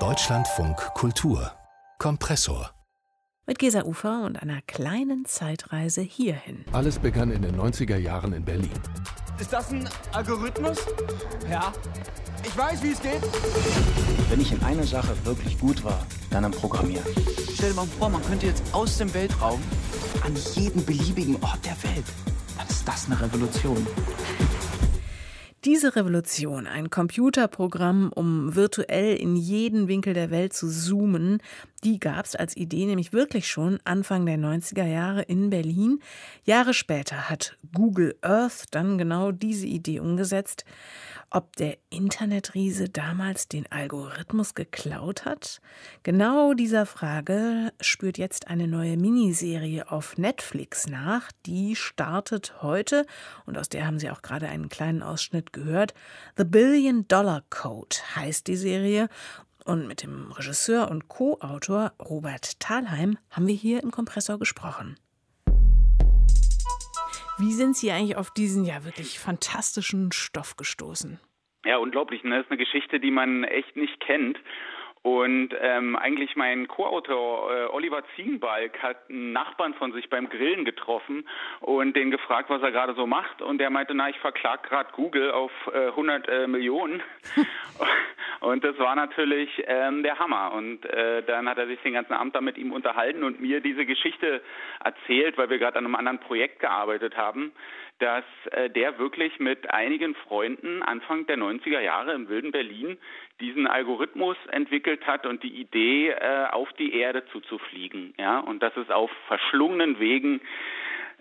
Deutschlandfunk Kultur Kompressor mit Gesa Ufer und einer kleinen Zeitreise hierhin. Alles begann in den 90er Jahren in Berlin. Ist das ein Algorithmus? Ja. Ich weiß, wie es geht. Wenn ich in einer Sache wirklich gut war, dann am Programmieren. Stell dir mal vor, man könnte jetzt aus dem Weltraum an jeden beliebigen Ort der Welt. Dann ist das eine Revolution. Diese Revolution, ein Computerprogramm, um virtuell in jeden Winkel der Welt zu zoomen, die gab es als Idee nämlich wirklich schon Anfang der 90er Jahre in Berlin. Jahre später hat Google Earth dann genau diese Idee umgesetzt. Ob der Internetriese damals den Algorithmus geklaut hat? Genau dieser Frage spürt jetzt eine neue Miniserie auf Netflix nach. Die startet heute und aus der haben Sie auch gerade einen kleinen Ausschnitt gehört. The Billion Dollar Code heißt die Serie. Und mit dem Regisseur und Co-Autor Robert Thalheim haben wir hier im Kompressor gesprochen. Wie sind Sie eigentlich auf diesen ja wirklich fantastischen Stoff gestoßen? Ja, unglaublich. Ne? Das ist eine Geschichte, die man echt nicht kennt. Und ähm, eigentlich mein Co-Autor äh, Oliver Ziegenbalg hat einen Nachbarn von sich beim Grillen getroffen und den gefragt, was er gerade so macht. Und der meinte, na, ich verklag gerade Google auf äh, 100 äh, Millionen. und das war natürlich ähm, der Hammer. Und äh, dann hat er sich den ganzen Abend da mit ihm unterhalten und mir diese Geschichte erzählt, weil wir gerade an einem anderen Projekt gearbeitet haben dass äh, der wirklich mit einigen Freunden Anfang der 90er Jahre im wilden Berlin diesen Algorithmus entwickelt hat und die Idee, äh, auf die Erde zuzufliegen. Ja, und dass es auf verschlungenen Wegen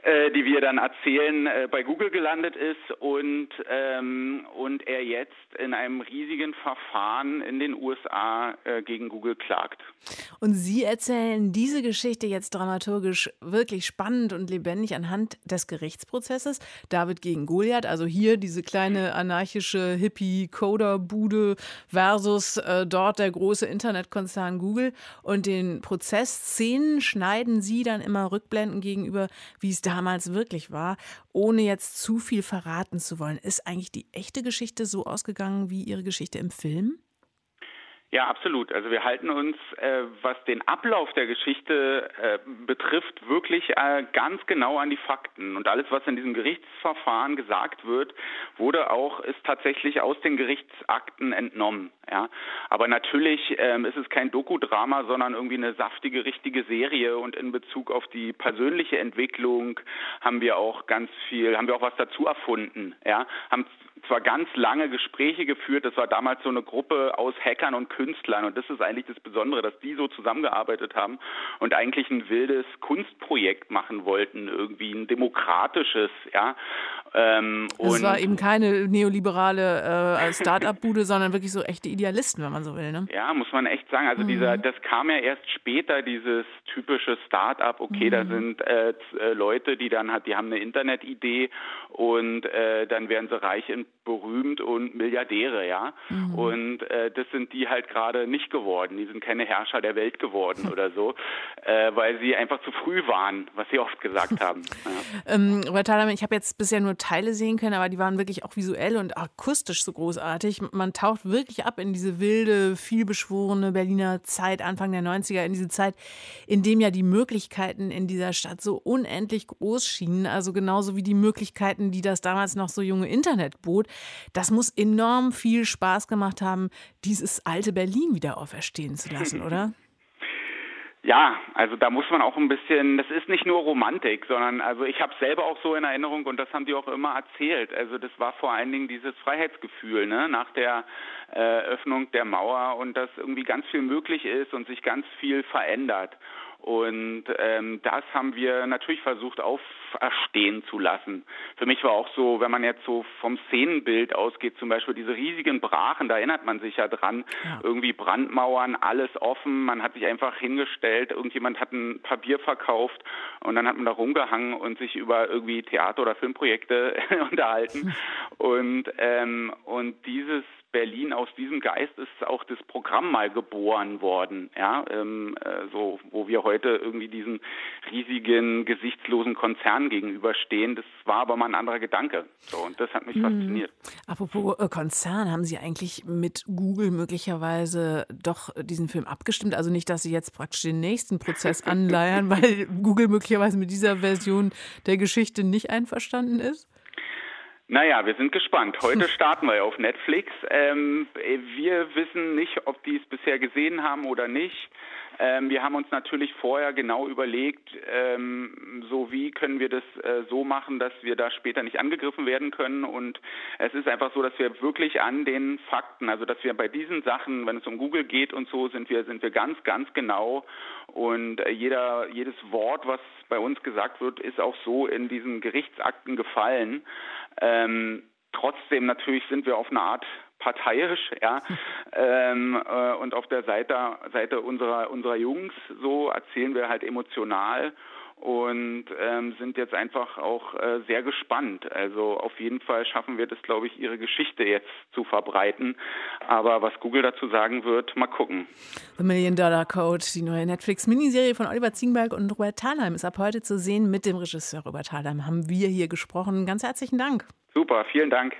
die wir dann erzählen, äh, bei Google gelandet ist und, ähm, und er jetzt in einem riesigen Verfahren in den USA äh, gegen Google klagt. Und Sie erzählen diese Geschichte jetzt dramaturgisch wirklich spannend und lebendig anhand des Gerichtsprozesses. David gegen Goliath, also hier diese kleine anarchische Hippie-Coder-Bude versus äh, dort der große Internetkonzern Google. Und den Prozessszenen schneiden Sie dann immer Rückblenden gegenüber, wie es da damals wirklich war, ohne jetzt zu viel verraten zu wollen. Ist eigentlich die echte Geschichte so ausgegangen wie Ihre Geschichte im Film? Ja, absolut. Also wir halten uns, äh, was den Ablauf der Geschichte äh, betrifft, wirklich äh, ganz genau an die Fakten. Und alles, was in diesem Gerichtsverfahren gesagt wird, wurde auch, ist tatsächlich aus den Gerichtsakten entnommen. Ja, aber natürlich ähm, ist es kein Dokudrama, sondern irgendwie eine saftige, richtige Serie. Und in Bezug auf die persönliche Entwicklung haben wir auch ganz viel, haben wir auch was dazu erfunden. Ja, haben zwar ganz lange Gespräche geführt. Das war damals so eine Gruppe aus Hackern und Künstlern. Und das ist eigentlich das Besondere, dass die so zusammengearbeitet haben und eigentlich ein wildes Kunstprojekt machen wollten, irgendwie ein demokratisches, ja. Ähm, es war eben keine neoliberale äh, Start-up-Bude, sondern wirklich so echte Idealisten, wenn man so will. Ne? Ja, muss man echt sagen. Also mhm. dieser, das kam ja erst später, dieses typische Start-up. Okay, mhm. da sind äh, äh, Leute, die dann hat, die haben eine Internetidee und äh, dann werden sie reich in berühmt und Milliardäre, ja. Mhm. Und äh, das sind die halt gerade nicht geworden. Die sind keine Herrscher der Welt geworden oder so, äh, weil sie einfach zu früh waren, was sie oft gesagt haben. Ja. ähm, ich habe jetzt bisher nur Teile sehen können, aber die waren wirklich auch visuell und akustisch so großartig. Man taucht wirklich ab in diese wilde, vielbeschworene Berliner Zeit, Anfang der 90er, in diese Zeit, in dem ja die Möglichkeiten in dieser Stadt so unendlich groß schienen. Also genauso wie die Möglichkeiten, die das damals noch so junge Internet bot. Das muss enorm viel Spaß gemacht haben, dieses alte Berlin wieder auferstehen zu lassen, oder? Ja, also da muss man auch ein bisschen, das ist nicht nur Romantik, sondern also ich habe selber auch so in Erinnerung und das haben die auch immer erzählt. Also das war vor allen Dingen dieses Freiheitsgefühl, ne, nach der äh, Öffnung der Mauer und dass irgendwie ganz viel möglich ist und sich ganz viel verändert. Und ähm, das haben wir natürlich versucht auferstehen zu lassen. Für mich war auch so, wenn man jetzt so vom Szenenbild ausgeht, zum Beispiel diese riesigen Brachen, da erinnert man sich ja dran, ja. irgendwie Brandmauern, alles offen, man hat sich einfach hingestellt, irgendjemand hat ein Papier verkauft und dann hat man da rumgehangen und sich über irgendwie Theater- oder Filmprojekte unterhalten. und, ähm, und dieses Berlin aus diesem Geist ist auch das Programm mal geboren worden, ja, ähm, äh, so wo wir heute irgendwie diesen riesigen gesichtslosen Konzern gegenüberstehen. Das war aber mal ein anderer Gedanke. So und das hat mich mhm. fasziniert. Apropos äh, Konzern, haben Sie eigentlich mit Google möglicherweise doch diesen Film abgestimmt? Also nicht, dass Sie jetzt praktisch den nächsten Prozess anleiern, weil Google möglicherweise mit dieser Version der Geschichte nicht einverstanden ist? Naja, wir sind gespannt. Heute starten wir auf Netflix. Ähm, wir wissen nicht, ob die es bisher gesehen haben oder nicht. Ähm, wir haben uns natürlich vorher genau überlegt, ähm, so wie können wir das äh, so machen, dass wir da später nicht angegriffen werden können. Und es ist einfach so, dass wir wirklich an den Fakten, also dass wir bei diesen Sachen, wenn es um Google geht und so, sind wir sind wir ganz ganz genau. Und äh, jeder jedes Wort, was bei uns gesagt wird, ist auch so in diesen Gerichtsakten gefallen. Ähm, trotzdem natürlich sind wir auf eine Art parteiisch, ja. ähm, äh, und auf der Seite, Seite unserer, unserer Jungs so erzählen wir halt emotional und ähm, sind jetzt einfach auch äh, sehr gespannt. Also auf jeden Fall schaffen wir das, glaube ich, ihre Geschichte jetzt zu verbreiten. Aber was Google dazu sagen wird, mal gucken. The Million Dollar Code, die neue Netflix-Miniserie von Oliver Ziegenberg und Robert Thalheim, ist ab heute zu sehen. Mit dem Regisseur Robert Thalheim haben wir hier gesprochen. Ganz herzlichen Dank. Super, vielen Dank.